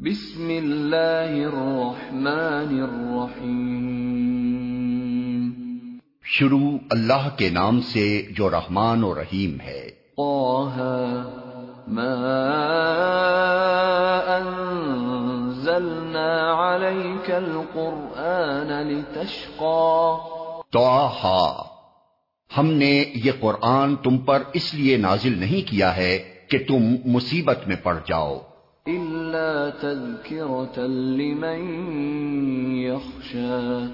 بسم اللہ الرحمن الرحیم۔ شروع اللہ کے نام سے جو رحمان و رحیم ہے۔ طه ما انزلنا عليك القرآن لتشقى توحا ہم نے یہ قرآن تم پر اس لیے نازل نہیں کیا ہے کہ تم مصیبت میں پڑ جاؤ۔ إلا تذكرة لمن يخشى.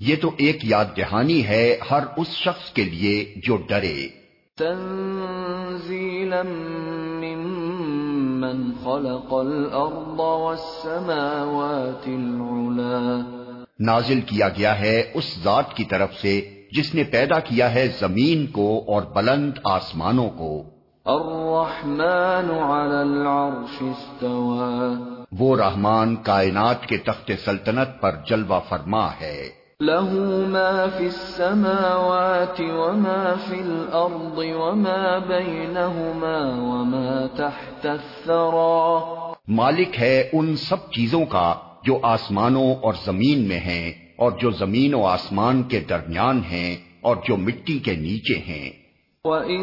یہ تو ایک یاد دہانی ہے ہر اس شخص کے لیے جو ڈرے۔ تنزيلا ممن خلق الأرض والسماوات العلا. نازل کیا گیا ہے اس ذات کی طرف سے جس نے پیدا کیا ہے زمین کو اور بلند آسمانوں کو۔ الرحمن على العرش استوى. وہ رحمان کائنات کے تخت سلطنت پر جلوہ فرما ہے۔ له ما في السماوات وما في الأرض وما بينهما وما تحت الثرى. مالک ہے ان سب چیزوں کا جو آسمانوں اور زمین میں ہیں اور جو زمین و آسمان کے درمیان ہیں اور جو مٹی کے نیچے ہیں۔ وَإِن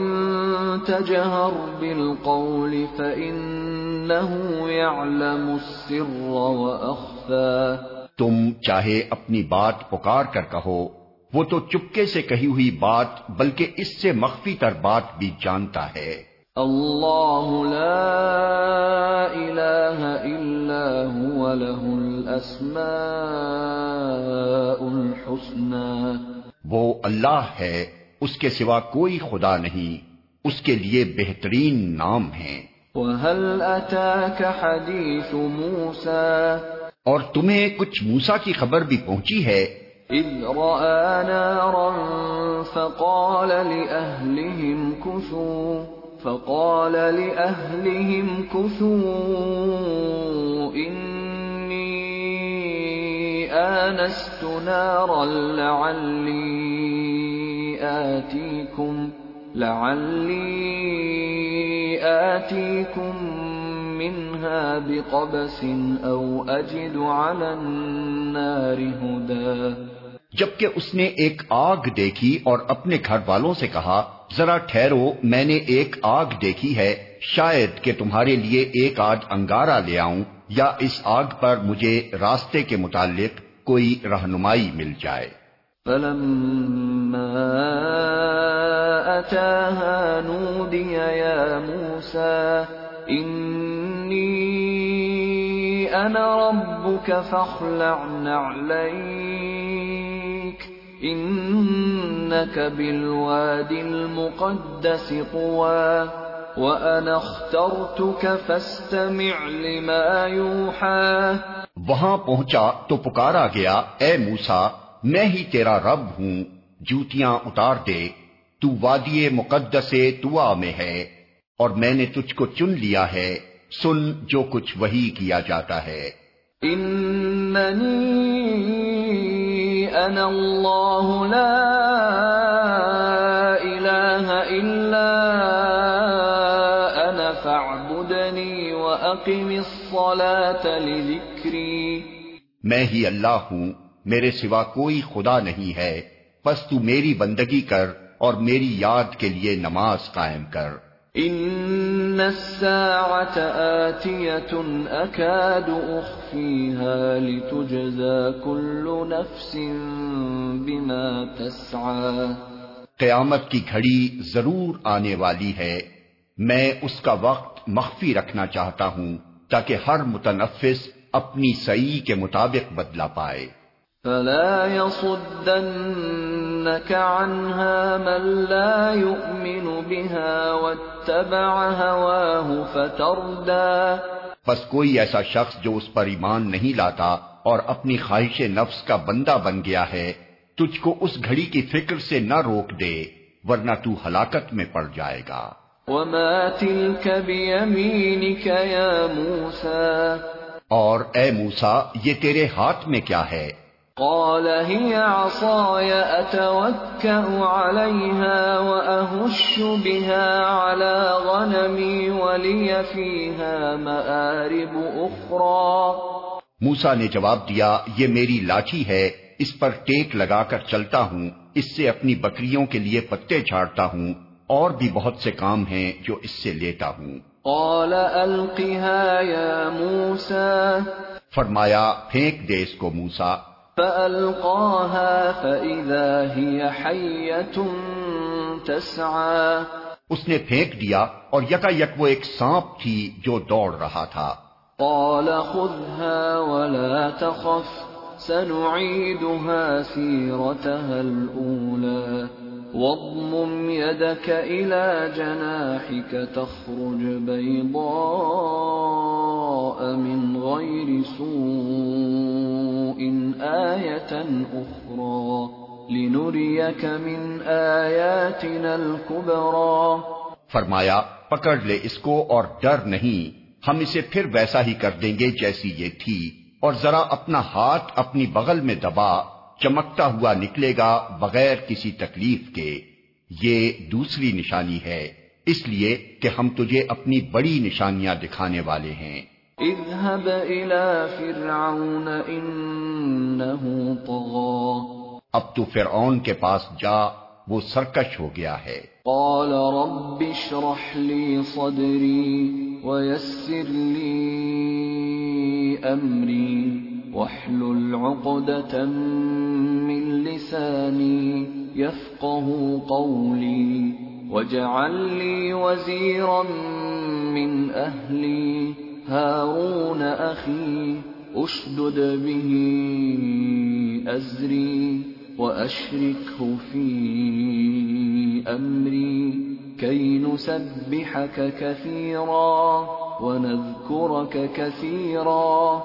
تَجْهَرْ بِالْقَوْلِ فَإِنَّهُ يَعْلَمُ السِّرَّ وَأَخْفَى تم چاہے اپنی بات پکار کر کہو وہ تو چپکے سے کہی ہوئی بات بلکہ اس سے مخفی تر بات بھی جانتا ہے۔ اللہ لا الہ الا هو له الاسماء الحسنى وہ اللہ ہے۔ اس کے سوا کوئی خدا نہیں اس کے لیے بہترین نام ہیں۔ وهل اتاك حديث موسى؟ اور تمہیں کچھ موسا کی خبر بھی پہنچی ہے۔ إذ رأى نارا فقال لأهلهم كثوا فقال لأهلهم كثوا إني آنست نارا لعلي آتيكم لعلي آتيكم منها بقبس أو أجد على النار هدى. جبکہ اس نے ایک آگ دیکھی اور اپنے گھر والوں سے کہا، ذرا ٹھہرو، میں نے ایک آگ دیکھی ہے، شاید کہ تمہارے لیے ایک آج انگارہ لے آؤں، یا اس آگ پر مجھے راستے کے متعلق کوئی رہنمائی مل جائے۔ فلما أتاها نودي يا موسى، إني أنا ربك فاخلع نعليك، إنك بالواد المقدس طوى، وأنا اخترتك فاستمع لما يوحى. وہاں پہنچا تو پکارا گیا، اے موسا میں ہی تیرا رب ہوں جوتیاں اتار دے تو وادی مقدس توا میں ہے اور میں نے تجھ کو چن لیا ہے سن جو کچھ وہی کیا جاتا ہے۔ إنني أنا الله لا إله إلا أنا فاعبدني وأقم الصلاة لذكري میں ہی اللہ ہوں میرے سوا کوئی خدا نہیں ہے بس تو میری بندگی کر اور میری یاد کے لیے نماز قائم کر۔ إن الساعة آتية أكاد أخفيها لتجزى كل نفس بما تسعى۔ قیامت کی گھڑی ضرور آنے والی ہے۔ میں اس کا وقت مخفی رکھنا چاہتا ہوں تاکہ ہر متنفس اپنی صحیح کے مطابق بدلا پائے۔ فلا يصدنك عنها من لا يؤمن بها واتبع هواه فتردى بس کوئی ایسا شخص جو اس پر ایمان نہیں لاتا اور اپنی خواہش نفس کا بندہ بن گیا ہے تجھ کو اس گھڑی کی فکر سے نہ روک دے ورنہ تو ہلاکت میں پڑ جائے گا۔ وما تلك بيمينك يا موسى اور اے موسا یہ تیرے ہاتھ میں کیا ہے؟ قال هي عصاي أتوكأ عليها وأهش بها على غنمي ولي فيها مآرب أخرى موسا نے جواب دیا یہ میری لاٹھی ہے اس پر ٹیک لگا کر چلتا ہوں اس سے اپنی بکریوں کے لیے پتے جھاڑتا ہوں اور بھی بہت سے کام ہیں جو اس سے لیتا ہوں۔ قال القها يا موسى فرمایا پھینک دے اس کو موسا فألقاها فإذا هي حية تسعى. اس نے پھینک دیا اور یکا یک وہ ایک سانپ تھی جو دوڑ رہا تھا۔ قال خذها ولا تخف سنعيدها سيرتها الأولى. واضمم يدك إلى جناحك تخرج بيضاء من غير سوء آية أخرى لنريك من آياتنا الكبرى. فرمایا، پکڑ لے اس کو اور ڈر نہیں، ہم اسے پھر ویسا ہی کر دیں گے جیسی یہ تھی، اور ذرا اپنا ہاتھ اپنی بغل میں دبا۔ چمکتا ہوا نکلے گا بغیر کسی تکلیف کے۔ یہ دوسری نشانی ہے۔ اس لیے کہ ہم تجھے اپنی بڑی نشانیاں دکھانے والے ہیں۔ اذهب الى فرعون انه طغى۔ اب تو فرعون کے پاس جا وہ سرکش ہو گیا ہے۔ قال رب اشرح لي صدري ويسر لي امري واحلل عقدة من لساني يفقه قولي واجعل لي وزيرا من أهلي هارون أخي أشدد به أزري وأشركه في أمري كي نسبحك كثيرا ونذكرك كثيرا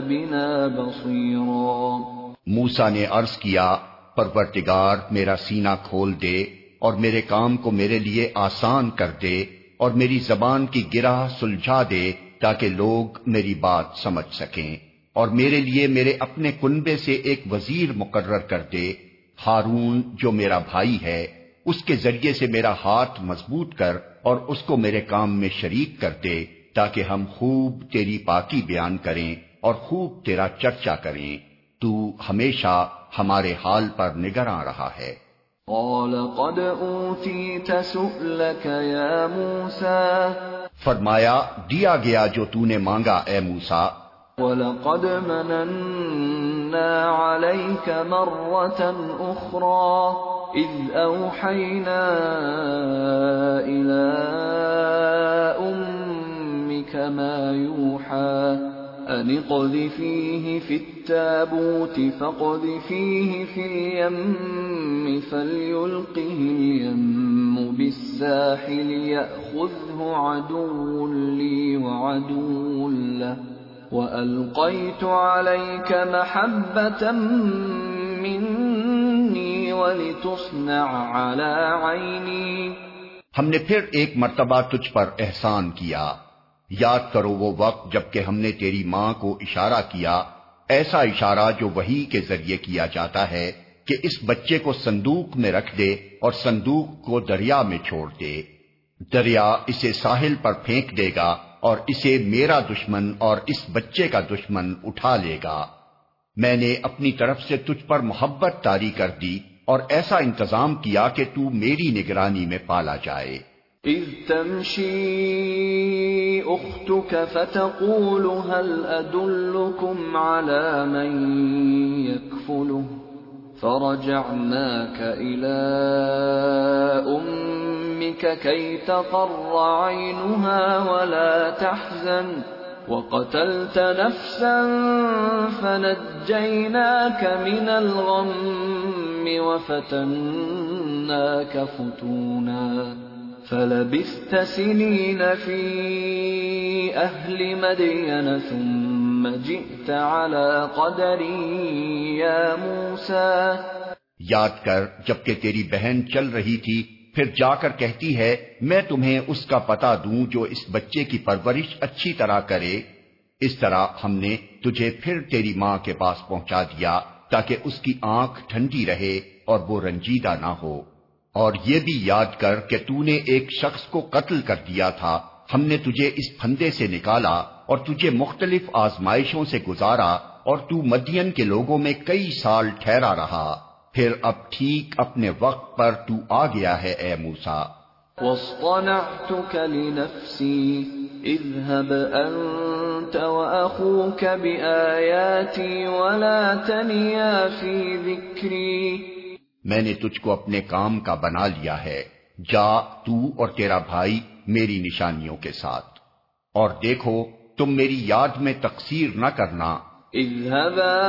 بنا بصيرا موسا نے عرض کیا پرورتگار میرا سینہ کھول دے اور میرے کام کو میرے لیے آسان کر دے اور میری زبان کی گرہ سلجھا دے تاکہ لوگ میری بات سمجھ سکیں اور میرے لیے میرے اپنے کنبے سے ایک وزیر مقرر کر دے ہارون جو میرا بھائی ہے اس کے ذریعے سے میرا ہاتھ مضبوط کر اور اس کو میرے کام میں شریک کر دے تاکہ ہم خوب تیری پاکی بیان کریں اور خوب تیرا چرچا کریں۔ تو ہمیشہ ہمارے حال پر نگراں رہا ہے۔ قال قد سؤلك يا موسى۔ فرمایا دیا گیا جو تو نے مانگا اے موسا۔ وَلَقَدْ مَنَنَّا عَلَيْكَ مَرَّةً أُخْرَى إِذْ أَوْحَيْنَا إِلَىٰ أُمِّكَ مَا يُوحَىٰ أَنِ اقْذِفِيهِ فِي التَّابُوتِ فَاقْذِفِيهِ فِي الْيَمِّ فَلْيُلْقِهِ الْيَمُّ بِالسَّاحِلِ يَأْخُذْهُ عَدُوٌّ لِّي وَعَدُوٌّ لَّهُ وَأَلْقَيْتُ عَلَيْكَ مَحَبَّةً مِّنِّي وَلِتُصْنَعَ عَلَىٰ عَيْنِي۔ ہم نے پھر ایک مرتبہ تجھ پر احسان کیا۔ یاد کرو وہ وقت جبکہ ہم نے تیری ماں کو اشارہ کیا، ایسا اشارہ جو وہی کے ذریعے کیا جاتا ہے کہ اس بچے کو صندوق میں رکھ دے اور صندوق کو دریا میں چھوڑ دے۔ دریا اسے ساحل پر پھینک دے گا۔ اور اسے میرا دشمن اور اس بچے کا دشمن اٹھا لے گا۔ میں نے اپنی طرف سے تجھ پر محبت تاری کر دی اور ایسا انتظام کیا کہ تو میری نگرانی میں پالا جائے۔ اذ تمشی اختك فتقول هل ادلكم على من يكفله فرجعناك الى ام ربك كي تقر عينها ولا تحزن وقتلت نفسا فنجيناك من الغم وفتناك فتونا فلبثت سنين في أهل مدين ثم جئت على قدري يا موسى یاد کر جبکہ تیری بہن چل رہی تھی پھر جا کر کہتی ہے، میں تمہیں اس کا پتا دوں جو اس بچے کی پرورش اچھی طرح کرے۔ اس طرح ہم نے تجھے پھر تیری ماں کے پاس پہنچا دیا تاکہ اس کی آنکھ ٹھنڈی رہے اور وہ رنجیدہ نہ ہو۔ اور یہ بھی یاد کر کہ تو نے ایک شخص کو قتل کر دیا تھا۔ ہم نے تجھے اس پھندے سے نکالا اور تجھے مختلف آزمائشوں سے گزارا اور تو مدین کے لوگوں میں کئی سال ٹھہرا رہا۔ پھر اب ٹھیک اپنے وقت پر تو آ گیا ہے اے موسا واصطنعتك لنفسي اذهب أنت وأخوك بآياتي ولا تنيا في ذكري۔ میں نے تجھ کو اپنے کام کا بنا لیا ہے۔ جا تو اور تیرا بھائی میری نشانیوں کے ساتھ۔ اور دیکھو تم میری یاد میں تقصیر نہ کرنا۔ اذهبا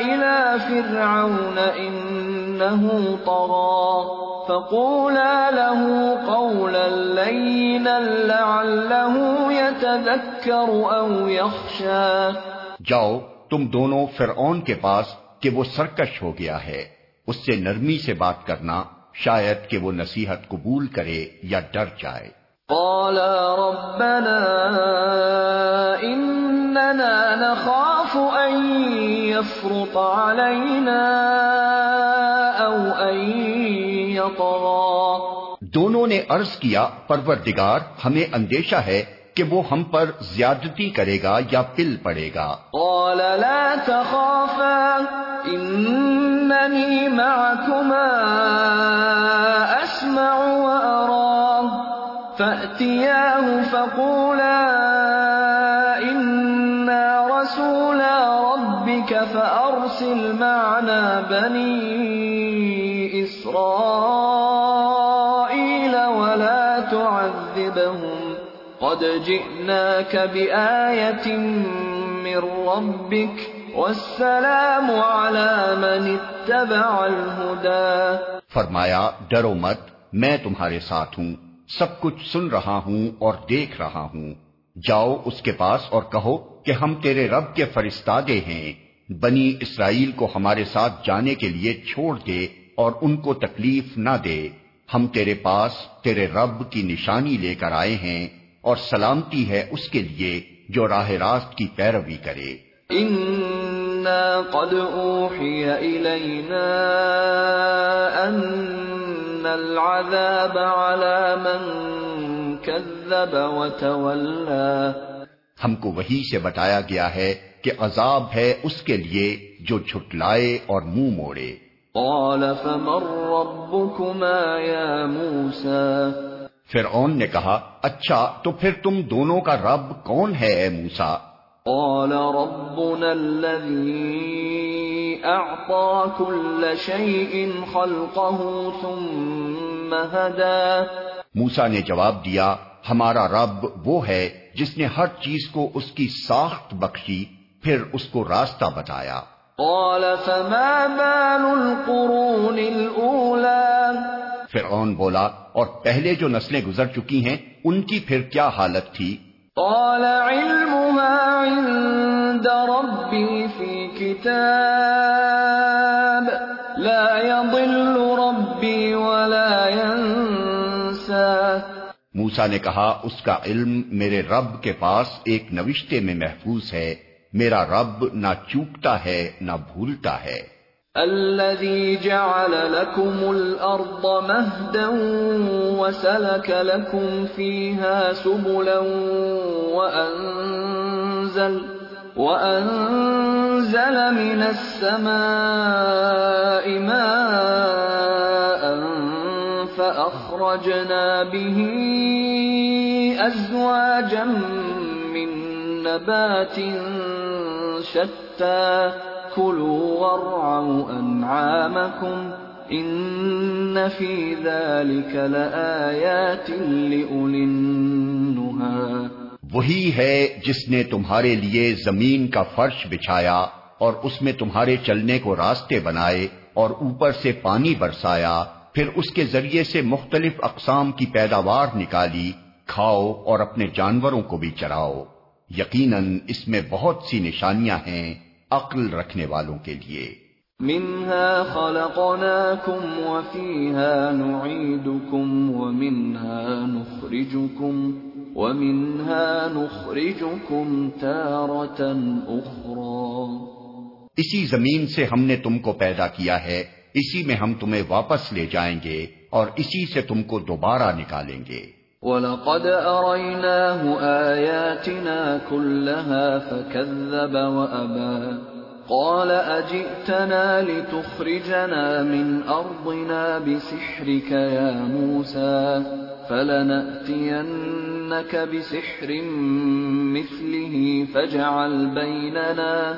الى فرعون انه طغى فقولا له قولا لينا لعله يتذكر او يخشى جاؤ، تم دونوں فرعون کے پاس کہ وہ سرکش ہو گیا ہے۔ اس سے نرمی سے بات کرنا شاید کہ وہ نصیحت قبول کرے یا ڈر جائے۔ قال ربنا اننا نخاف ان يفرط علينا او ان يطغى. دونوں نے عرض کیا پروردگار ہمیں اندیشہ ہے کہ وہ ہم پر زیادتی کرے گا یا پل پڑے گا۔ قال لا تخافا انني معكما اسمع وارى فاتياه فقولا انا رسولا ربك فارسل معنا بني اسرائيل ولا تعذبهم قد جئناك بآية من ربك والسلام على من اتبع الهدى فرمایا، ڈرو مت، میں تمہارے ساتھ ہوں۔ سب کچھ سن رہا ہوں اور دیکھ رہا ہوں۔ جاؤ اس کے پاس اور کہو کہ ہم تیرے رب کے فرستادے ہیں۔ بنی اسرائیل کو ہمارے ساتھ جانے کے لیے چھوڑ دے اور ان کو تکلیف نہ دے۔ ہم تیرے پاس، تیرے رب کی نشانی لے کر آئے ہیں اور سلامتی ہے اس کے لیے جو راہ راست کی پیروی کرے۔ قد اوحی الینا ان العذاب على من كذب وتولى. ہم کو وہی سے بتایا گیا ہے کہ عذاب ہے اس کے لیے جو جھٹلائے اور منہ موڑے۔ قال فمن ربكما يا موسى؟ فرعون نے کہا اچھا تو پھر تم دونوں کا رب کون ہے اے موسا قال ربنا الذي اعطى كل شيء خلقه ثم هدى. موسا نے جواب دیا ہمارا رب وہ ہے جس نے ہر چیز کو اس کی ساخت بخشی پھر اس کو راستہ بتایا۔ قال فما بال القرون الاولى فرعون بولا اور پہلے جو نسلیں گزر چکی ہیں ان کی پھر کیا حالت تھی؟ قال علمها عند ربي في كتاب. لا يضل ربي ولا ينسى. موسا نے کہا، اس کا علم میرے رب کے پاس ایک نوشتے میں محفوظ ہے، میرا رب نہ چوکتا ہے، نہ بھولتا ہے۔ الذي جعل لكم الأرض مهدا وسلك لكم فيها سبلا وأنزل, وأنزل من السماء ماء فأخرجنا به أزواجا من نبات شتى ان فی ذلك لآیات وہی ہے جس نے تمہارے لیے زمین کا فرش بچھایا اور اس میں تمہارے چلنے کو راستے بنائے اور اوپر سے پانی برسایا، پھر اس کے ذریعے سے مختلف اقسام کی پیداوار نکالی، کھاؤ اور اپنے جانوروں کو بھی چراؤ۔ یقیناً اس میں بہت سی نشانیاں ہیں۔ عقل رکھنے والوں کے لیے۔ منها خلقناكم وفيها نعيدكم ومنها نخرجكم ومنها نخرجكم تارة أخرى۔ اسی زمین سے ہم نے تم کو پیدا کیا ہے اسی میں ہم تمہیں واپس لے جائیں گے اور اسی سے تم کو دوبارہ نکالیں گے۔ وَلَقَدْ أَرَيْنَاهُ آيَاتِنَا كُلَّهَا فَكَذَّبَ وَأَبَى قال أجئتنا لتخرجنا من أرضنا بسحرك يا موسى فلنأتينك بسحر مثله فاجعل بيننا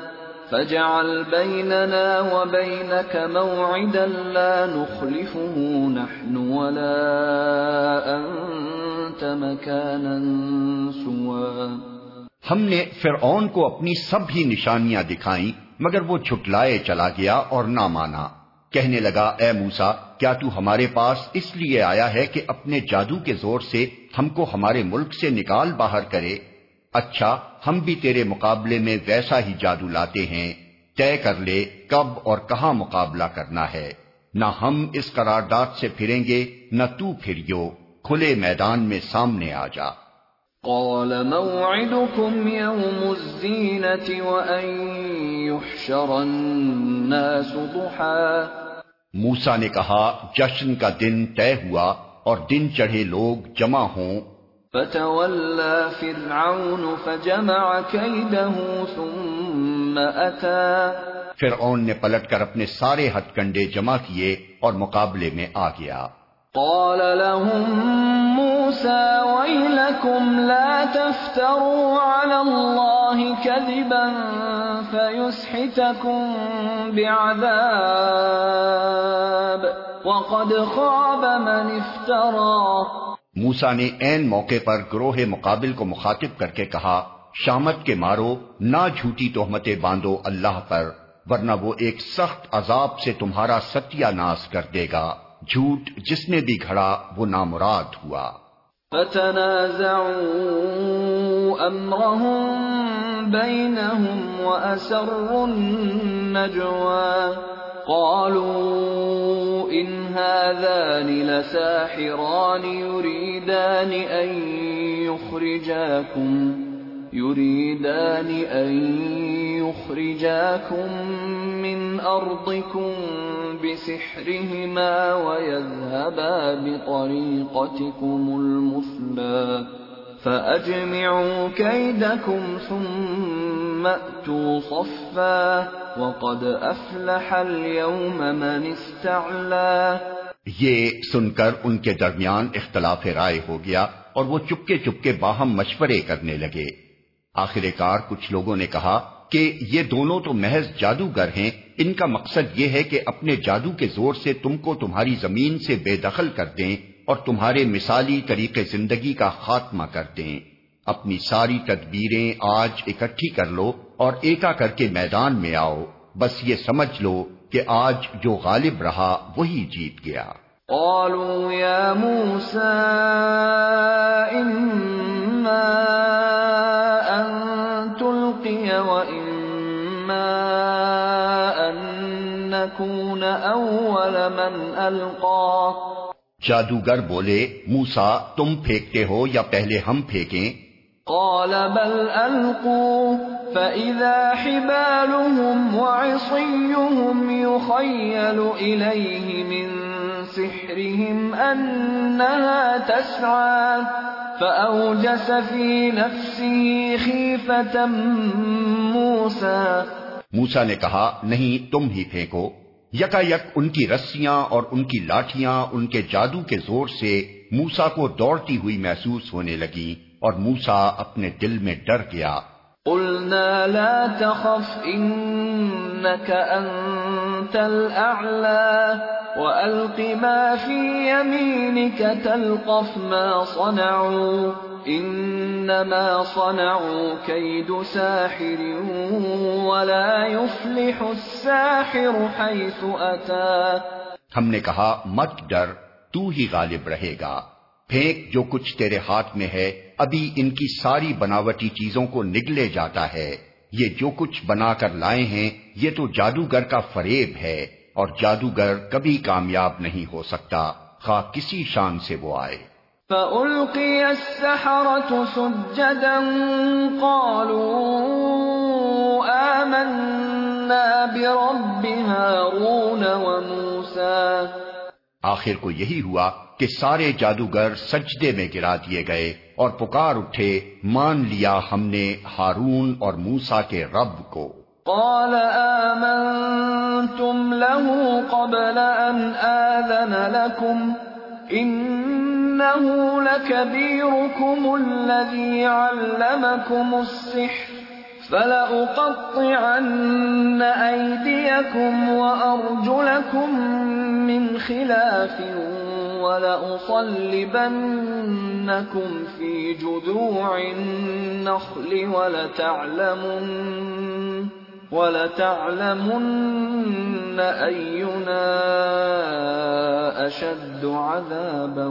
فاجعل بيننا وبينك موعدا لا نخلفه نحن ولا أنت مكانا سوا۔ ہم نے فرعون کو اپنی سب ہی نشانیاں دکھائیں، مگر وہ چھٹلائے چلا گیا اور نہ مانا۔ کہنے لگا، اے موسا کیا تو ہمارے پاس اس لیے آیا ہے کہ اپنے جادو کے زور سے ہم کو ہمارے ملک سے نکال باہر کرے؟ اچھا ہم بھی تیرے مقابلے میں ویسا ہی جادو لاتے ہیں۔ طے کر لے کب اور کہاں مقابلہ کرنا ہے۔ نہ ہم اس قرارداد سے پھریں گے، نہ تو پھریو کھلے میدان میں سامنے آ جا۔ قال موعدكم يوم الزينة وأن يحشر الناس ضحا موسا نے کہا جشن کا دن طے ہوا اور دن چڑھے لوگ جمع ہوں۔ فتولى فرعون فجمع كيده ثم أتى۔ فرعون نے پلٹ کر اپنے سارے ہتھ کنڈے جمع کیے اور مقابلے میں آ گیا۔ قال لهم موسى ويلكم لا تفتروا على الله كذبا فيسحتكم بعذاب وقد خاب من افترى. موسا نے این موقع پر گروہ مقابل کو مخاطب کر کے کہا، شامت کے مارو، نہ جھوٹی تہمتیں باندھو اللہ پر، ورنہ وہ ایک سخت عذاب سے تمہارا ستیہ ناس کر دے گا۔ جھوٹ جس نے بھی گھڑا وہ نامراد ہوا۔ فتنازعوا امرهم بينهم واسروا النجوى۔ قالوا ان هذان لساحران يريدان ان يخرجاكم يريدان أن يخرجاكم من أرضكم بسحرهما ويذهبا بطريقتكم المثلى فأجمعوا كيدكم ثم أتوا صفا وقد أفلح اليوم من استعلى یہ سن کر ان کے درمیان اختلاف رائے ہو گیا اور وہ چپکے چپکے باہم مشورے کرنے لگے۔ آخر کار کچھ لوگوں نے کہا کہ یہ دونوں تو محض جادوگر ہیں، ان کا مقصد یہ ہے کہ اپنے جادو کے زور سے تم کو تمہاری زمین سے بے دخل کر دیں اور تمہارے مثالی طریقے زندگی کا خاتمہ کر دیں۔ اپنی ساری تدبیریں آج اکٹھی کر لو اور ایکا کر کے میدان میں آؤ۔ بس یہ سمجھ لو کہ آج جو غالب رہا وہی جیت گیا۔ قالوا يا موسى من جادوگر بولے موسا تم پھینکتے ہو یا پہلے ہم پھینکیں؟ قال بل القوا فاذا حبالهم وعصيهم يخيل اليه من سحرهم انها تسعى فاوجس في نفسه خيفه موسى. موسا نے کہا، نہیں، تم ہی پھینکو۔ یکا یک ان کی رسیاں اور ان کی لاٹیاں ان کے جادو کے زور سے موسا کو دوڑتی ہوئی محسوس ہونے لگی اور موسا اپنے دل میں ڈر گیا۔ قلنا لا تخف انك انت الاعلى والق ما في يمينك، تلقف ما صنعوا. انما صنعوا كيد ساحر ولا يفلح الساحر حيث اتى ہم نے کہا، مت ڈر، تو ہی غالب رہے گا۔ پھینک جو کچھ تیرے ہاتھ میں ہے ابھی ان کی ساری بناوٹی چیزوں کو نگلے جاتا ہے۔ یہ جو کچھ بنا کر لائے ہیں، یہ تو جادوگر کا فریب ہے اور جادوگر کبھی کامیاب نہیں ہو سکتا۔ خواہ کسی شان سے وہ آئے۔ فألقي السحرة سجدا قالوا آمنا برب هارون وموسى۔ آخر کو یہی ہوا کہ سارے جادوگر سجدے میں گرا دیے گئے اور پکار اٹھے، مان لیا ہم نے ہارون اور موسا کے رب کو۔ قال آمنتم له قبل ان آذن لكم انه لكبيركم الذي علمكم السحر. فلأقطعن أيديكم وأرجلكم من خلاف ولأصلبنكم في جذوع النخل ولتعلمن ولتعلمن أينا أشد عذابا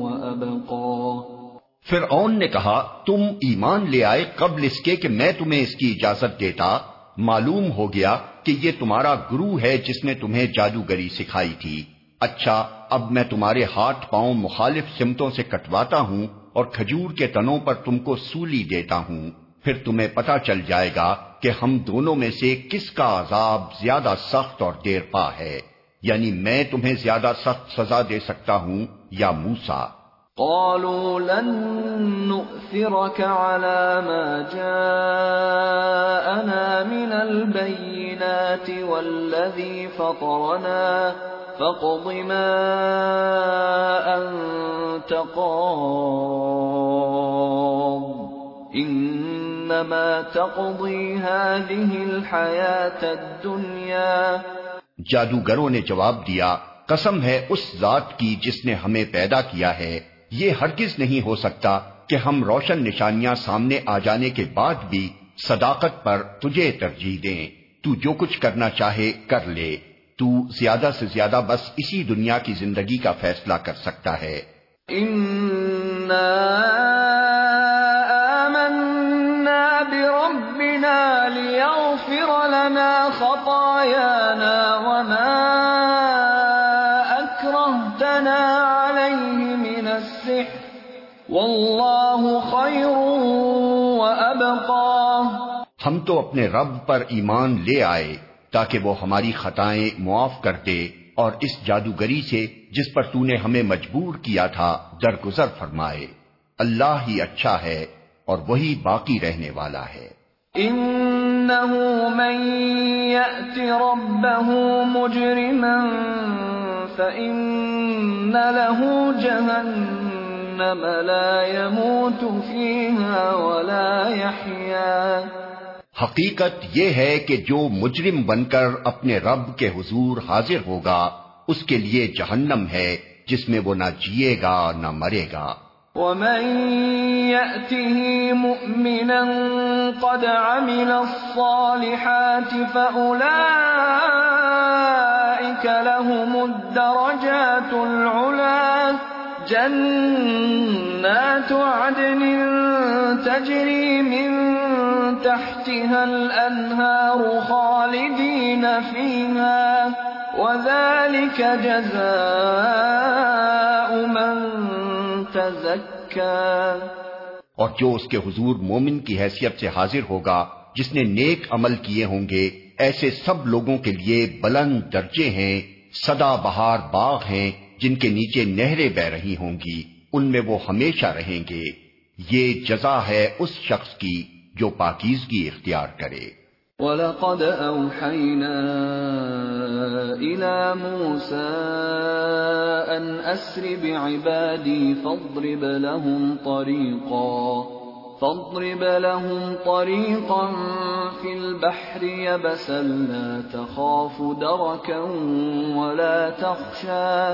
وأبقى فرعون نے کہا، تم ایمان لے آئے قبل اس کے کہ میں تمہیں اس کی اجازت دیتا۔ معلوم ہو گیا کہ یہ تمہارا گرو ہے جس نے تمہیں جادوگری سکھائی تھی۔ اچھا اب میں تمہارے ہاتھ پاؤں مخالف سمتوں سے کٹواتا ہوں اور کھجور کے تنوں پر تم کو سولی دیتا ہوں۔ پھر تمہیں پتا چل جائے گا کہ ہم دونوں میں سے کس کا عذاب زیادہ سخت اور دیر پا ہے۔ یعنی میں تمہیں زیادہ سخت سزا دے سکتا ہوں یا موسا قالوا لن نؤثرك على ما جاءنا من البينات والذي فطرنا، فاقض ما أنت قاض. إنما تقضي هذه الحياة الدنيا. جادوگروں نے جواب دیا، قسم ہے اس ذات کی جس نے ہمیں پیدا کیا ہے۔ یہ ہرگز نہیں ہو سکتا کہ ہم روشن نشانیاں سامنے آ جانے کے بعد بھی صداقت پر تجھے ترجیح دیں۔ تو جو کچھ کرنا چاہے کر لے۔ تو زیادہ سے زیادہ بس اسی دنیا کی زندگی کا فیصلہ کر سکتا ہے۔ تو اپنے رب پر ایمان لے آئے تاکہ وہ ہماری خطائیں معاف کر دے اور اس جادوگری سے جس پر تو نے ہمیں مجبور کیا تھا، درگزر فرمائے۔ اللہ ہی اچھا ہے اور وہی باقی رہنے والا ہے۔ انہو من مجرما فإن له جهنم لا يموت فيها ولا يحيا حقیقت یہ ہے کہ جو مجرم بن کر اپنے رب کے حضور حاضر ہوگا، اس کے لیے جہنم ہے، جس میں وہ نہ جیے گا، نہ مرے گا۔ ومن يأته مؤمنا قد عمل الصالحات فأولئك لهم الدرجات العلا جنات عدن تجري من تحت تحتها الأنهار خالدين فيها وذلك جزاء من اور جو اس کے حضور مومن کی حیثیت سے حاضر ہوگا، جس نے نیک عمل کیے ہوں گے، ایسے سب لوگوں کے لیے بلند درجے ہیں سدا بہار باغ ہیں، جن کے نیچے نہریں بہ رہی ہوں گی، ان میں وہ ہمیشہ رہیں گے۔ یہ جزا ہے اس شخص کی جو پاکیزگی اختیار کرے۔ وَلَقَدْ أَوْحَيْنَا إِلَى مُوسَىٰ أَنْ أَسْرِ بِعِبَادِي فَاضْرِبْ لَهُمْ طَرِيقًا فاضرب لهم طريقا في البحر يبسا لا تخاف دركا ولا تخشى۔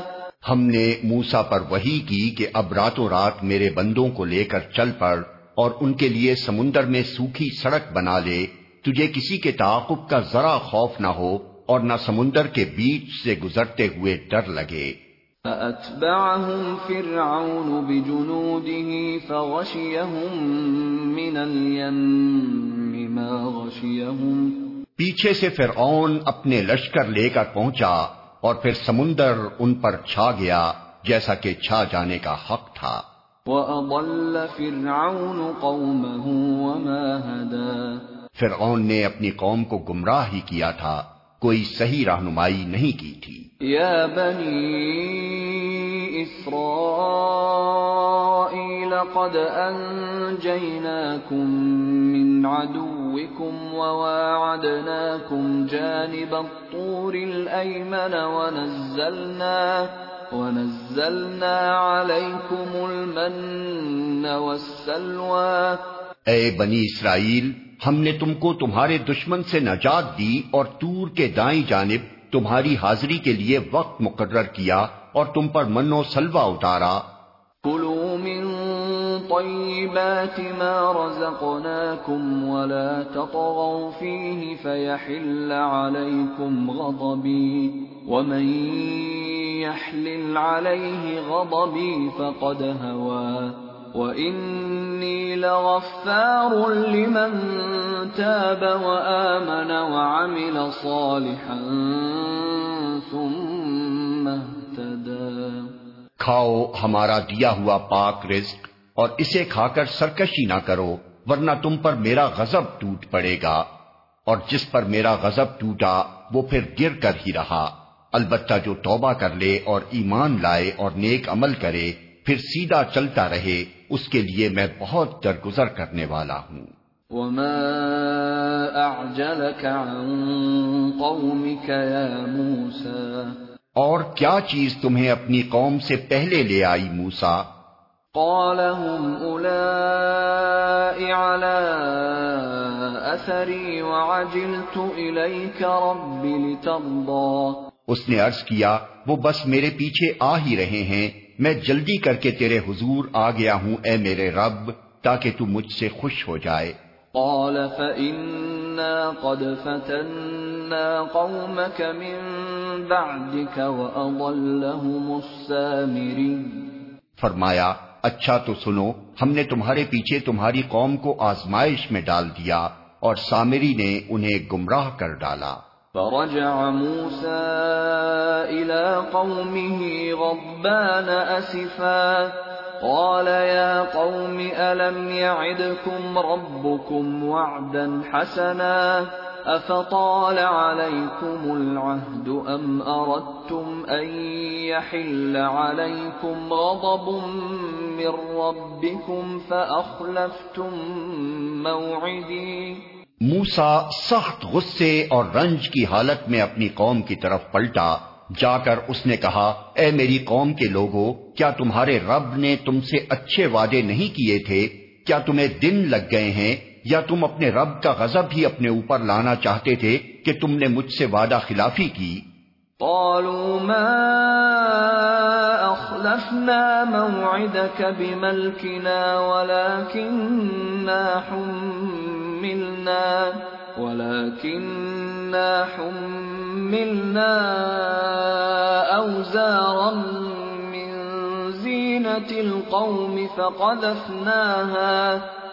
ہم نے موسا پر وہی کی کہ اب راتوں رات میرے بندوں کو لے کر چل پڑ اور ان کے لیے سمندر میں سوکھی سڑک بنا لے تجھے کسی کے تعاقب کا ذرا خوف نہ ہو اور نہ سمندر کے بیچ سے گزرتے ہوئے ڈر لگے۔ فَأَتْبَعَهُمْ فِرْعَوْنُ بِجُنُودِهِ فَغَشِيَهُمْ مِنَ الْيَمِّ مَا غَشِيَهُمْ۔ پیچھے سے فرعون اپنے لشکر لے کر پہنچا اور پھر سمندر ان پر چھا گیا جیسا کہ چھا جانے کا حق تھا۔ وَأَضَلَّ فِرْعَوْنُ قَوْمَهُ وَمَا هَدَى فرعون نے اپنی قوم کو گمراہ ہی کیا تھا کوئی صحیح رہنمائی نہیں کی تھی۔ یا بنی اسرائیل قد انجیناکم من عدوکم وواعدناکم جانب الطور الایمن ونزلنا ونزلنا علیکم المن والسلوى. اے بنی اسرائیل ہم نے تم کو تمہارے دشمن سے نجات دی اور تور کے دائیں جانب تمہاری حاضری کے لیے وقت مقرر کیا اور تم پر من و سلوا اتارا۔ كلوا من طيبات ما رزقناكم ولا تطغوا فيه فيحل عليكم غضبي. ومن يحلل عليه غضبي فقد هوى. وَإِنِّي لَغَفَّارٌ لِمَن تَابَ وَآمَنَ وَعَمِلَ صَالِحًا ثُمَّ اهْتَدَى. کھاؤ ہمارا دیا ہوا پاک رزق اور اسے کھا کر سرکشی نہ کرو ورنہ تم پر میرا غضب ٹوٹ پڑے گا۔ اور جس پر میرا غضب ٹوٹا وہ پھر گر کر ہی رہا۔ البتہ جو توبہ کر لے اور ایمان لائے اور نیک عمل کرے پھر سیدھا چلتا رہے اس کے لیے میں بہت درگزر کرنے والا ہوں۔ وما اعجلك عن قومك يا موسى؟ اور کیا چیز تمہیں اپنی قوم سے پہلے لے آئی موسا قال هم على اثري وعجلت اليك رب لترضى اس نے عرض کیا وہ بس میرے پیچھے آ ہی رہے ہیں میں جلدی کر کے تیرے حضور آ گیا ہوں اے میرے رب تاکہ تو مجھ سے خوش ہو جائے۔ قال فإنا قد فتنا قومك من بعدك وأضلهم السامري۔ فرمایا اچھا تو سنو، ہم نے تمہارے پیچھے تمہاری قوم کو آزمائش میں ڈال دیا اور سامری نے انہیں گمراہ کر ڈالا۔ فرجع موسى إلى قومه غضبان أسفا قال يا قوم، ألم يعدكم ربكم وعدا حسنا؟ أفطال عليكم العهد أم أردتم أن يحل عليكم غضب من ربكم فأخلفتم موعدين موسا سخت غصے اور رنج کی حالت میں اپنی قوم کی طرف پلٹا۔ جا کر اس نے کہا، اے میری قوم کے لوگوں کیا تمہارے رب نے تم سے اچھے وعدے نہیں کیے تھے؟ کیا تمہیں دن لگ گئے ہیں؟ یا تم اپنے رب کا غضب ہی اپنے اوپر لانا چاہتے تھے کہ تم نے مجھ سے وعدہ خلافی کی؟ قالوا ما اخلفنا موعدك بملكنا ولكننا حملنا ولكننا حملنا أوزارا من زينة القوم فقذفناها.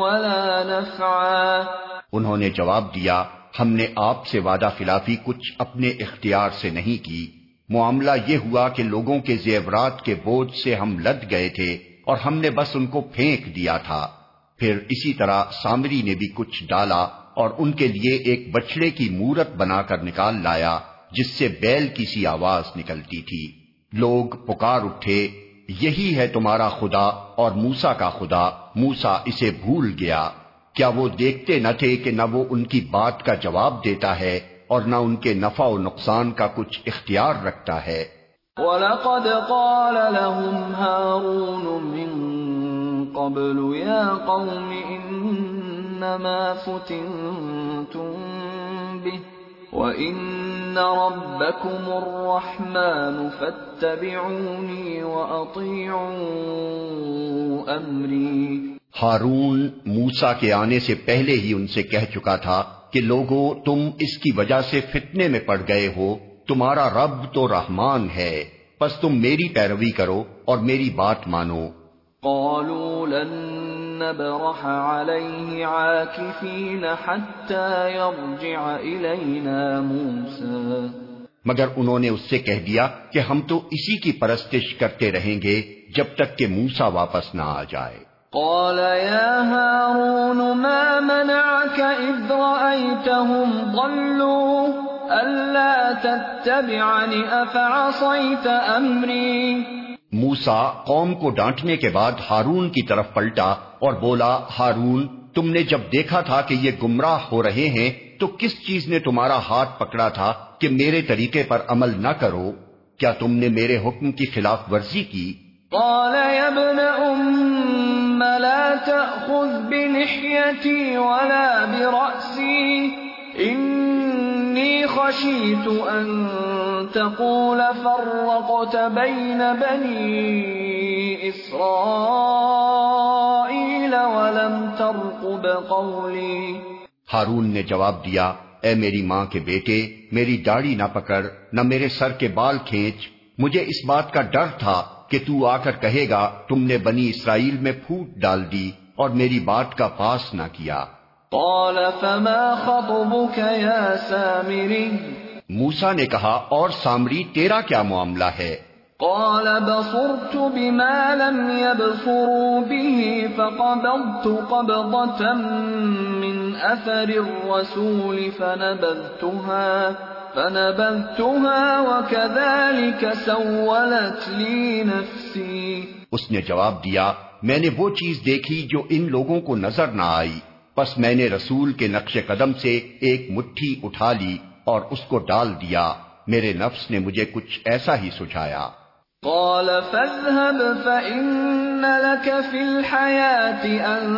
ولا نفعا۔ انہوں نے جواب دیا، ہم نے آپ سے وعدہ خلافی کچھ اپنے اختیار سے نہیں کی۔ معاملہ یہ ہوا کہ لوگوں کے زیورات کے بوجھ سے ہم لد گئے تھے اور ہم نے بس ان کو پھینک دیا تھا۔ پھر اسی طرح سامری نے بھی کچھ ڈالا اور ان کے لیے ایک بچڑے کی مورت بنا کر نکال لایا، جس سے بیل کی سی آواز نکلتی تھی۔ لوگ پکار اٹھے یہی ہے تمہارا خدا اور موسا کا خدا۔ موسا اسے بھول گیا۔ کیا وہ دیکھتے نہ تھے کہ نہ وہ ان کی بات کا جواب دیتا ہے اور نہ ان کے نفع و نقصان کا کچھ اختیار رکھتا ہے؟ وَلَقَدْ قَالَ لَهُمْ هَارُونُ مِن قَبْلُ يَا قَوْمِ إِنَّمَا فُتِنْتُمْ بِهِ وَإِنَّ رَبَّكُمُ الرَّحْمَنُ فَاتَّبِعُونِي وَأَطِيعُوا أَمْرِي۔ ہارون موسا کے آنے سے پہلے ہی ان سے کہہ چکا تھا کہ لوگوں تم اس کی وجہ سے فتنے میں پڑ گئے ہو تمہارا رب تو رحمان ہے پس تم میری پیروی کرو اور میری بات مانو۔ قالوا لن نبرح عليه عاكفين حتى يرجع إلينا موسى. مگر انہوں نے اس سے کہہ دیا کہ ہم تو اسی کی پرستش کرتے رہیں گے جب تک کہ موسا واپس نہ آ جائے۔ قال يا هارون ما منعك إذ رأيتهم ضلوا؟ ألا تتبعني؟ أفعصيت أمري؟ موسا قوم کو ڈانٹنے کے بعد ہارون کی طرف پلٹا اور بولا، ہارون، تم نے جب دیکھا تھا کہ یہ گمراہ ہو رہے ہیں، تو کس چیز نے تمہارا ہاتھ پکڑا تھا کہ میرے طریقے پر عمل نہ کرو؟ کیا تم نے میرے حکم کی خلاف ورزی کی؟ قال، يا ابن ام لا تأخذ بلحيتي ولا برأسي انی خشیت ان تقول فرقت بین بنی اسرائیل ولم ترقب قولی ہارون نے جواب دیا، اے میری ماں کے بیٹے، میری داڑھی نہ پکڑ، نہ میرے سر کے بال کھینچ۔ مجھے اس بات کا ڈر تھا کہ تو آ کر کہے گا، تم نے بنی اسرائیل میں پھوٹ ڈال دی اور میری بات کا پاس نہ کیا۔ قال فما خطبك يا سامري؟ موسا نے کہا اور سامری تیرا کیا معاملہ ہے؟ قال بصرت بما لم يبصروا به فقبضت قبضة من أثر الرسول فنبذتها فنبذتها وكذلك سولت لي نفسي. اس نے جواب دیا میں نے وہ چیز دیکھی جو ان لوگوں کو نظر نہ آئی۔ پس میں نے رسول کے نقش قدم سے ایک مٹھی اٹھا لی اور اس کو ڈال دیا۔ میرے نفس نے مجھے کچھ ایسا ہی سجھایا۔ قال، فاذهب فإن لك في الحياة أن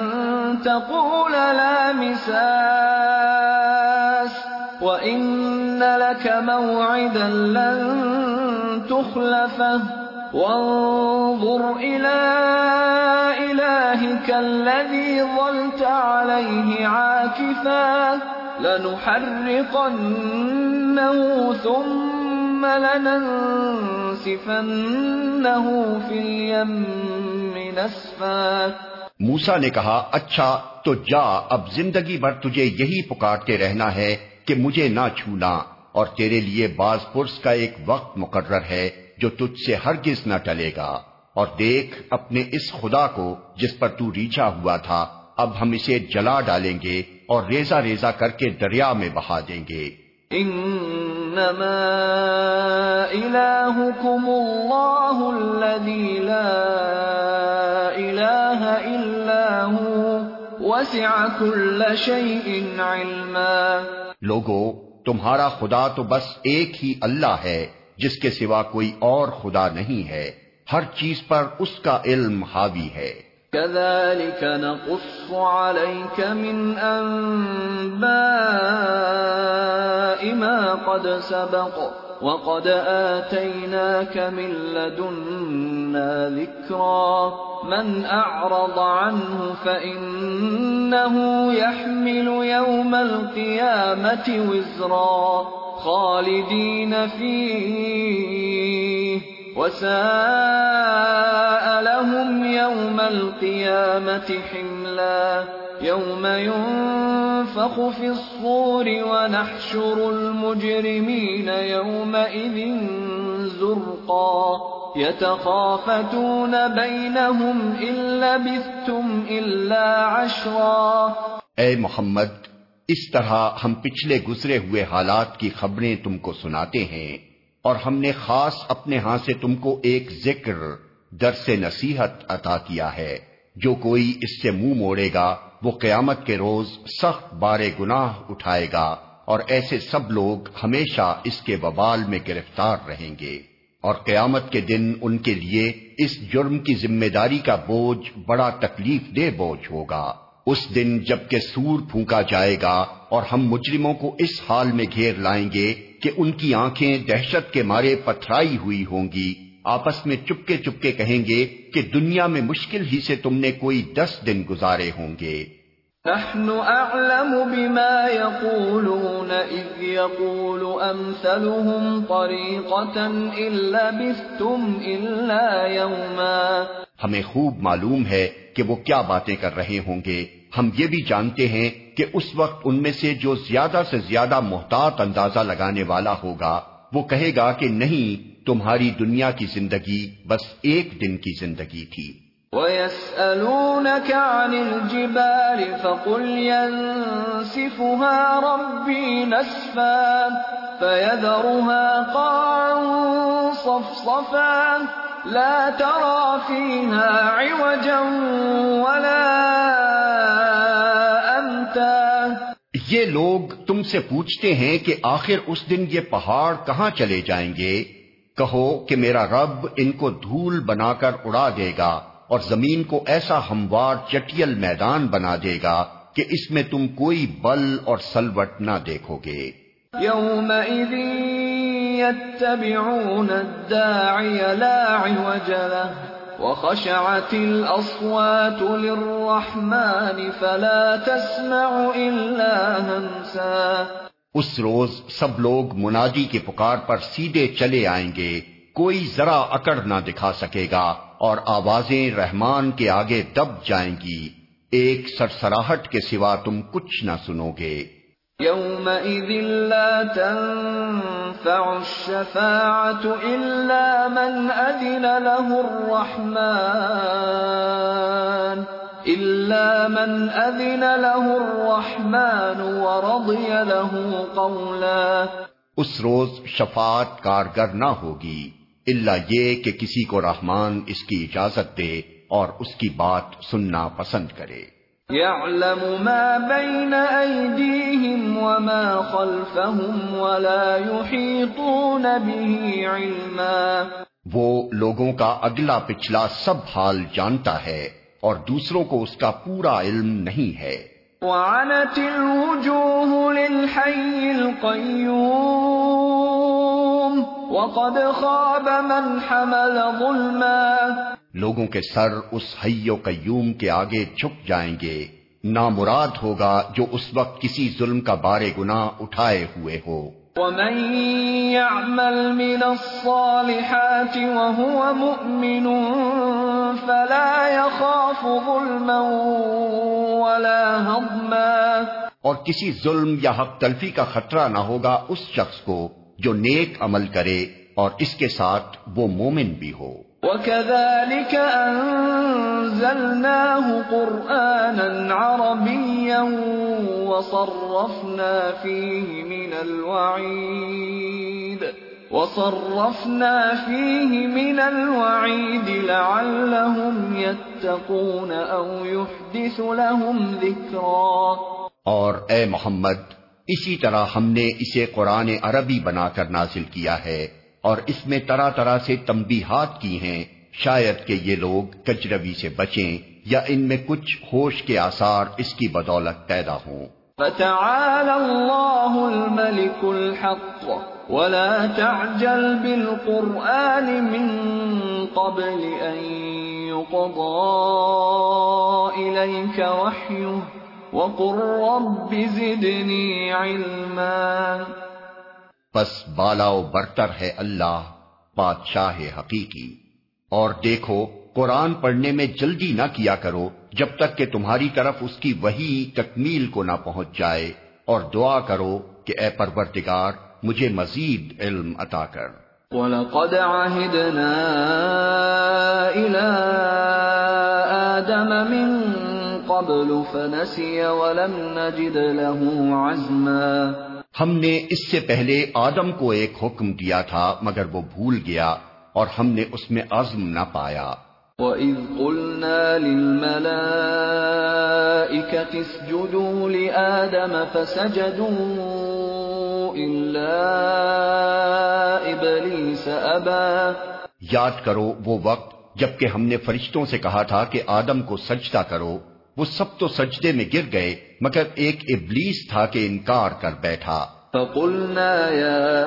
تقول لا مساس، وإن لك موعدا لن تخلفه۔ وانظر إلى إلهك الذي ظلت عليه عاكفا لنحرقنه ثم لننسفنه في اليم نسفا موسا نے کہا اچھا تو جا، اب زندگی بھر تجھے یہی پکارتے رہنا ہے کہ مجھے نہ چھونا اور تیرے لیے باز پرس کا ایک وقت مقرر ہے۔ جو تجھ سے ہرگز نہ ٹلے گا۔ اور دیکھ اپنے اس خدا کو جس پر تو ریچا ہوا تھا اب ہم اسے جلا ڈالیں گے اور ریزا ریزا کر کے دریا میں بہا دیں گے۔ انما الہکم اللہ الذی لا الہ الا وسع کل شیء علما۔ لوگو تمہارا خدا تو بس ایک ہی اللہ ہے۔ جس کے سوا کوئی اور خدا نہیں ہے، ہر چیز پر اس کا علم حاوی ہے۔ كذلك نقص عليك من أنباء ما قد سبق، وقد آتيناك من لدنا ذكرا۔ من أعرض عنه فإنه يحمل يوم القيامة وزرا۔ خالدين فيه، وساء لهم يوم القيامة حملا، يوم ينفخ في الصور ونحشر المجرمين يومئذ زرقا. يتخافتون بينهم إن لبثتم إلا عشرا. اے محمد اس طرح ہم پچھلے گزرے ہوئے حالات کی خبریں تم کو سناتے ہیں اور ہم نے خاص اپنے ہاں سے تم کو ایک ذکر، درس نصیحت عطا کیا ہے۔ جو کوئی اس سے منہ موڑے گا، وہ قیامت کے روز سخت بارے گناہ اٹھائے گا اور ایسے سب لوگ ہمیشہ اس کے وبال میں گرفتار رہیں گے۔ اور قیامت کے دن ان کے لیے اس جرم کی ذمہ داری کا بوجھ بڑا تکلیف دہ بوجھ ہوگا۔ اس دن جبکہ سور پھونکا جائے گا اور ہم مجرموں کو اس حال میں گھیر لائیں گے کہ ان کی آنکھیں دہشت کے مارے پتھرائی ہوئی ہوں گی۔ آپس میں چپکے چپکے کہیں گے کہ دنیا میں مشکل ہی سے تم نے کوئی دس دن گزارے ہوں گے۔ نحن اعلم بما يقولون اذ يقول امثلهم طريقة الا بثتم الا يوما ہمیں خوب معلوم ہے کہ وہ کیا باتیں کر رہے ہوں گے۔ ہم یہ بھی جانتے ہیں کہ اس وقت ان میں سے جو زیادہ سے زیادہ محتاط اندازہ لگانے والا ہوگا، وہ کہے گا کہ نہیں، تمہاری دنیا کی زندگی بس ایک دن کی زندگی تھی۔ وَيَسْأَلُونَكَ عَنِ الْجِبَالِ فَقُلْ يَنسِفُهَا رَبِّي نَسْفًا فَيَذَرُهَا قَاعًا صَفْصَفًا لَا تَرَى فِيهَا عِوَجًا وَلَا أَمْتًا. یہ لوگ تم سے پوچھتے ہیں کہ آخر اس دن یہ پہاڑ کہاں چلے جائیں گے؟ کہو کہ میرا رب ان کو دھول بنا کر اڑا دے گا اور زمین کو ایسا ہموار چٹیل میدان بنا دے گا کہ اس میں تم کوئی بل اور سلوٹ نہ دیکھو گے۔ وخشعت الأصوات للرحمن فلا تسمع إلا همسا. اس روز سب لوگ منادی کے پکار پر سیدھے چلے آئیں گے، کوئی ذرا اکڑ نہ دکھا سکے گا اور آوازیں رحمان کے آگے دب جائیں گی۔ ایک سرسراہٹ کے سوا تم کچھ نہ سنو گے۔ لا تنفع الشفاعة إلا من أذن له الرحمن إلا من أذن له الرحمن ورضي له قولا اس روز شفاعت کارگر نہ ہوگی اللہ یہ کہ کسی کو رحمان اس کی اجازت دے اور اس کی بات سننا پسند کرے۔ يعلم ما بين أيديهم وما خلفهم ولا يحيطون به علما۔ وہ لوگوں کا اگلا پچھلا سب حال جانتا ہے اور دوسروں کو اس کا پورا علم نہیں ہے۔ وعنت الوجوه للحي القيوم وقد خواب من حمل ظلما۔ لوگوں کے سر اس حی و قیوم کے آگے جھک جائیں گے۔ نامراد ہوگا جو اس وقت کسی ظلم کا بارے گناہ اٹھائے ہوئے ہو۔ ومن يعمل من الصالحات وهو مؤمن فلا يخاف ظلما ولا هضما۔ اور کسی ظلم یا حق تلفی کا خطرہ نہ ہوگا اس شخص کو جو نیک عمل کرے اور اس کے ساتھ وہ مومن بھی ہو۔ وَكَذَلِكَ أَنزَلْنَاهُ قُرْآنًا عَرَبِيًّا وَصَرَّفْنَا فِيهِ مِنَ الْوَعِيدِ وَصَرَّفْنَا فِيهِ مِنَ الْوَعِيدِ لَعَلَّهُمْ يَتَّقُونَ أَوْ يُحْدِثُ لَهُمْ ذِكْرًا اور اے محمد، اسی طرح ہم نے اسے قرآن عربی بنا کر نازل کیا ہے۔ اور اس میں طرح طرح سے تمبیحات کی ہیں، شاید کہ یہ لوگ کجروی سے بچیں یا ان میں کچھ ہوش کے آثار اس کی بدولت پیدا ہوں۔ فتعالى الله الملك الحق ولا تعجل بالقرآن من قبل أن يقضى إليك وحيه رب زدني علما۔ پس بالا و برتر ہے اللہ، بادشاہ حقیقی۔ اور دیکھو، قرآن پڑھنے میں جلدی نہ کیا کرو جب تک کہ تمہاری طرف اس کی وہی تکمیل کو نہ پہنچ جائے۔ اور دعا کرو کہ اے پروردگار، مجھے مزید علم عطا کر۔ وَلَقَدْ عَهِدْنَا إِلَىٰ آدَمَ مِن قبل فنسي ولم نجد له عزما۔ ہم نے اس سے پہلے آدم کو ایک حکم دیا تھا مگر وہ بھول گیا اور ہم نے اس میں عزم نہ پایا۔ وَإِذْ قُلْنَا لِلْمَلَائِكَةِ اسْجُدُوا لِآدَمَ فَسَجَدُوا إِلَّا إِبْلِيسَ أَبَا یاد کرو وہ وقت جبکہ ہم نے فرشتوں سے کہا تھا کہ آدم کو سجدہ کرو وہ سب تو سجدے میں گر گئے۔ مگر ایک ابلیس تھا کہ انکار کر بیٹھا۔ فقلنا يا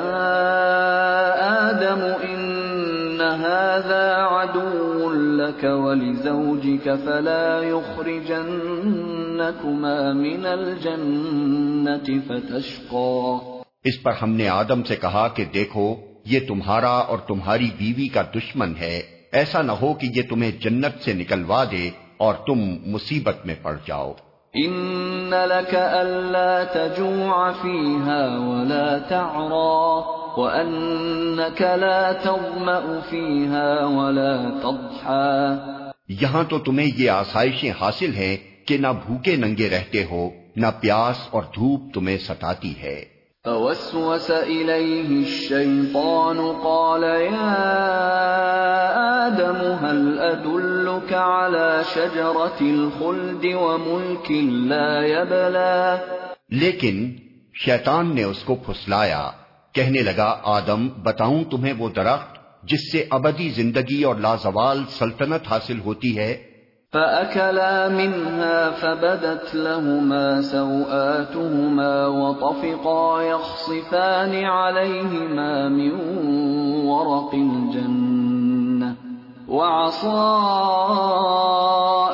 آدم إن هذا عدو لك ولزوجك فلا يخرجنكما من الجنة فتشقى۔ اس پر ہم نے آدم سے کہا کہ دیکھو یہ تمہارا اور تمہاری بیوی کا دشمن ہے۔ ایسا نہ ہو کہ یہ تمہیں جنت سے نکلوا دے اور تم مصیبت میں پڑ جاؤ۔ ان لك الا تجوع فيها ولا تعرى وانك لا تظمأ فيها ولا تضحى یہاں تو تمہیں یہ آسائشیں حاصل ہیں کہ نہ بھوکے ننگے رہتے ہو، نہ پیاس اور دھوپ تمہیں ستاتی ہے۔ فوسوس إليه الشيطان قال يا آدم هل أدلك على شجرة الخلد وملك لا يبلى لیکن شیطان نے اس کو پھسلایا۔ کہنے لگا، آدم، بتاؤں تمہیں وہ درخت جس سے ابدی زندگی اور لازوال سلطنت حاصل ہوتی ہے؟ فأكلا منها فبدت لهما سوآتهما وطفقا يخصفان عليهما من ورق الجنة. وعصى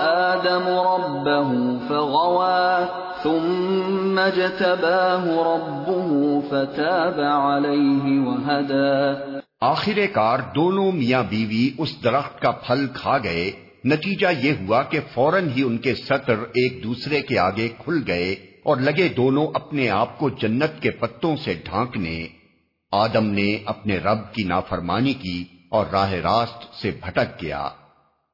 آدم ربه فغوى، ثم اجتباه ربه فتاب عليه وهدى. آخر کار دونوں میاں بیوی اس درخت کا پھل کھا گئے نتیجہ یہ ہوا کہ فوراً ہی ان کے سطر ایک دوسرے کے آگے کھل گئے اور لگے دونوں اپنے آپ کو جنت کے پتوں سے ڈھانکنے۔ آدم نے اپنے رب کی نافرمانی کی اور راہ راست سے بھٹک گیا۔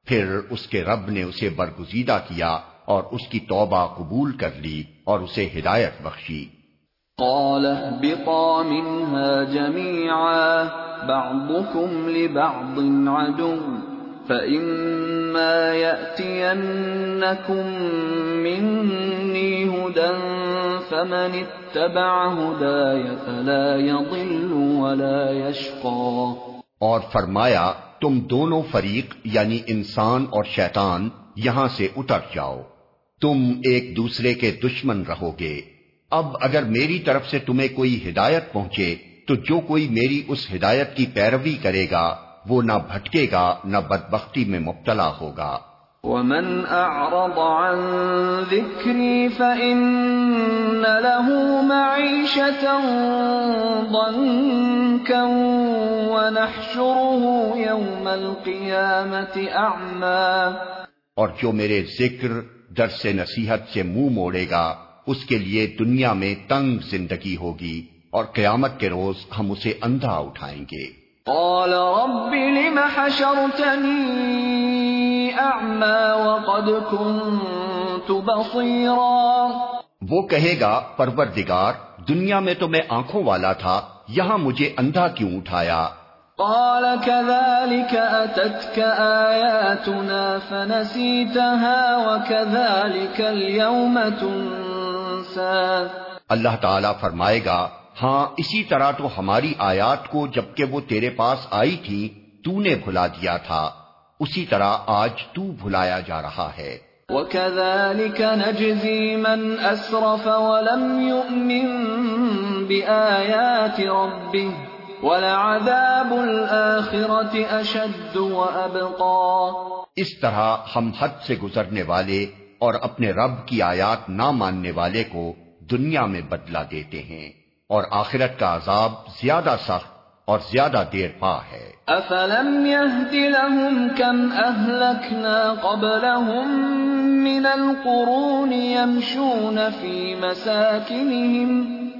پھر اس کے رب نے اسے برگزیدہ کیا اور اس کی توبہ قبول کر لی اور اسے ہدایت بخشی۔ قال منها جميعا، بعضكم لبعض عدو فَإِمَّا يَأْتِيَنَّكُم هُدًى فَمَنِ اتَّبَعَ هُدَايَ فَلَا يَضِلُّ وَلَا يَشْقَى۔ اور فرمایا، تم دونوں فریق یعنی انسان اور شیطان یہاں سے اتر جاؤ۔ تم ایک دوسرے کے دشمن رہو گے۔ اب اگر میری طرف سے تمہیں کوئی ہدایت پہنچے، تو جو کوئی میری اس ہدایت کی پیروی کرے گا وہ نہ بھٹکے گا نہ بدبختی میں مبتلا ہوگا۔ ومن اعرض عن ذکری فإن له معیشتا ضنکا ونحشره يوم القیامت اعما اور جو میرے ذکر درس نصیحت سے منہ مو موڑے گا اس کے لیے دنیا میں تنگ زندگی ہوگی اور قیامت کے روز ہم اسے اندھا اٹھائیں گے۔ قال رب لم حشرتني اعمى وقد كنت بصيرا. وہ کہے گا پروردگار دنیا میں تو میں آنکھوں والا تھا یہاں مجھے اندھا کیوں اٹھایا؟ قال كذلك اتتك اياتنا فنسيتها وكذلك اليوم تنسى. اللہ تعالی فرمائے گا ہاں اسی طرح تو ہماری آیات کو جبکہ وہ تیرے پاس آئی تھی تو نے بھلا دیا تھا۔ اسی طرح آج تو بھلایا جا رہا ہے۔ وَكَذَلِكَ نَجْزِي مَنْ أَسْرَفَ وَلَمْ يُؤْمِن بِآيَاتِ رَبِّهِ وَلَعَذَابُ الْآخِرَةِ أَشَدُّ وَأَبْقَى۔ اس طرح ہم حد سے گزرنے والے اور اپنے رب کی آیات نہ ماننے والے کو دنیا میں بدلا دیتے ہیں۔ اور آخرت کا عذاب زیادہ سخت اور زیادہ دیر پا ہے۔ افلم يهد لهم كم اهلكنا قبلهم من القرون يمشون في مساكنهم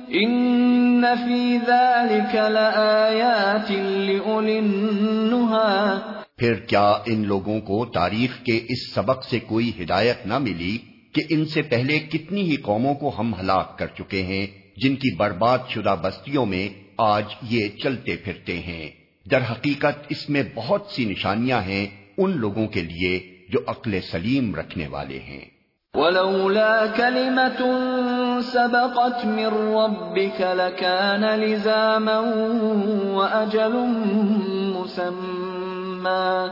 ان في ذلك لآيات لأولي النهى۔ پھر کیا ان لوگوں کو تاریخ کے اس سبق سے کوئی ہدایت نہ ملی کہ ان سے پہلے کتنی ہی قوموں کو ہم ہلاک کر چکے ہیں جن کی برباد شدہ بستیوں میں آج یہ چلتے پھرتے ہیں۔ در حقیقت اس میں بہت سی نشانیاں ہیں ان لوگوں کے لیے جو عقل سلیم رکھنے والے ہیں۔ ولولا كلمة سبقت من ربك لكان لزاما وأجل مسمى۔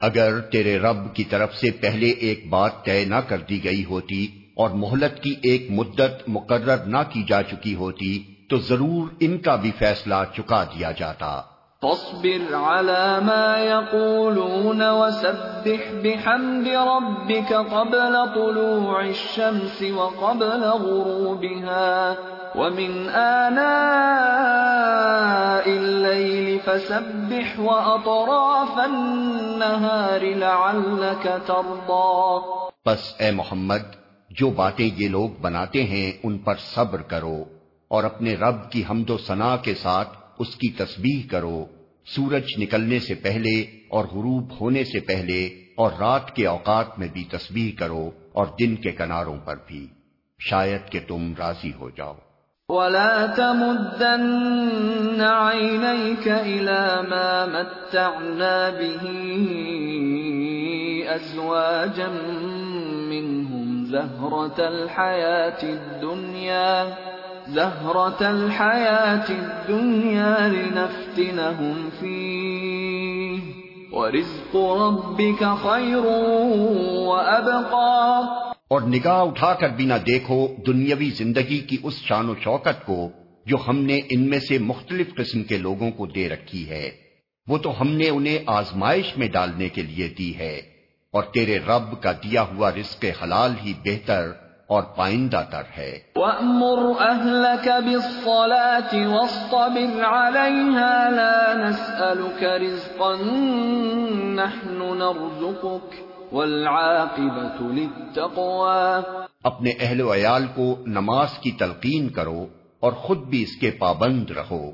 اگر تیرے رب کی طرف سے پہلے ایک بات طے نہ کر دی گئی ہوتی اور مہلت کی ایک مدت مقرر نہ کی جا چکی ہوتی تو ضرور ان کا بھی فیصلہ چکا دیا جاتا۔ فاصبر على ما يقولون وسبح بحمد ربك قبل طلوع الشمس وقبل غروبها ومن آناء الليل فسبح وأطراف النهار لعلك ترضى۔ پس اے محمد جو باتیں یہ لوگ بناتے ہیں ان پر صبر کرو اور اپنے رب کی حمد و ثنا کے ساتھ اس کی تسبیح کرو۔ سورج نکلنے سے پہلے اور غروب ہونے سے پہلے اور رات کے اوقات میں بھی تسبیح کرو اور دن کے کناروں پر بھی۔ شاید کہ تم راضی ہو جاؤ۔ ولا تمدن عينيك إلى ما متعنا به أزواجا منهم زهرة الحياة الدنيا زهرة الحياة الدنيا لنفتنهم فيه ورزق ربك خير وأبقى اور نگاہ اٹھا کر بھی نہ دیکھو دنیاوی زندگی کی اس شان و شوکت کو جو ہم نے ان میں سے مختلف قسم کے لوگوں کو دے رکھی ہے۔ وہ تو ہم نے انہیں آزمائش میں ڈالنے کے لیے دی ہے۔ اور تیرے رب کا دیا ہوا رزق حلال ہی بہتر اور پائندہ تر ہے۔ وَأْمُرْ أَهْلَكَ بِالصَّلَاةِ وَاصْطَبِرْ عَلَيْهَا لَا نَسْأَلُكَ رِزْقًا نَحْنُ نَرْزُقُكَ وَالْعَاقِبَةُ لِلتَّقْوَى۔ اپنے اہل و عیال کو نماز کی تلقین کرو اور خود بھی اس کے پابند رہو۔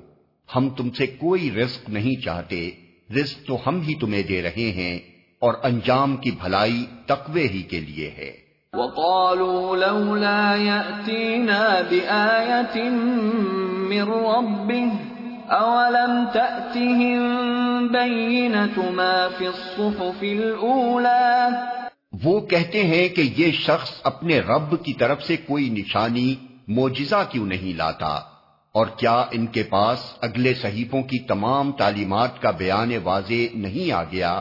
ہم تم سے کوئی رزق نہیں چاہتے۔ رزق تو ہم ہی تمہیں دے رہے ہیں۔ اور انجام کی بھلائی تقوی ہی کے لیے ہے۔ وقالوا لولا يأتينا بآية من ربه أولم تأتهم بينة ما في الصحف الأولى؟ وہ کہتے ہیں کہ یہ شخص اپنے رب کی طرف سے کوئی نشانی موجزہ کیوں نہیں لاتا؟ اور کیا ان کے پاس اگلے صحیفوں کی تمام تعلیمات کا بیان واضح نہیں آ گیا؟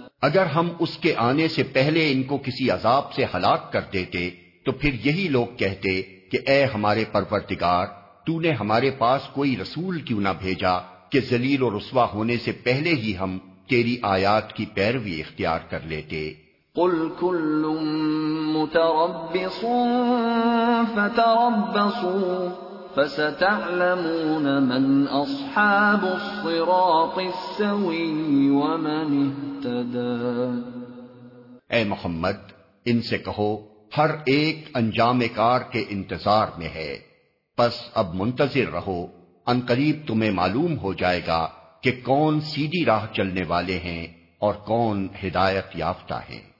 اگر ہم اس کے آنے سے پہلے ان کو کسی عذاب سے ہلاک کر دیتے، تو پھر یہی لوگ کہتے کہ اے ہمارے پرورتگار تو نے ہمارے پاس کوئی رسول کیوں نہ بھیجا کہ ذلیل و رسوا ہونے سے پہلے ہی ہم تیری آیات کی پیروی اختیار کر لیتے؟ قل كل متربص فتربصوا۔ فستعلمون من اصحاب الصراط السوي ومن اهتدى. اے محمد، ان سے کہو، ہر ایک انجام کار کے انتظار میں ہے۔ پس اب منتظر رہو، ان قریب تمہیں معلوم ہو جائے گا کہ کون سیدھی راہ چلنے والے ہیں اور کون ہدایت یافتہ ہیں۔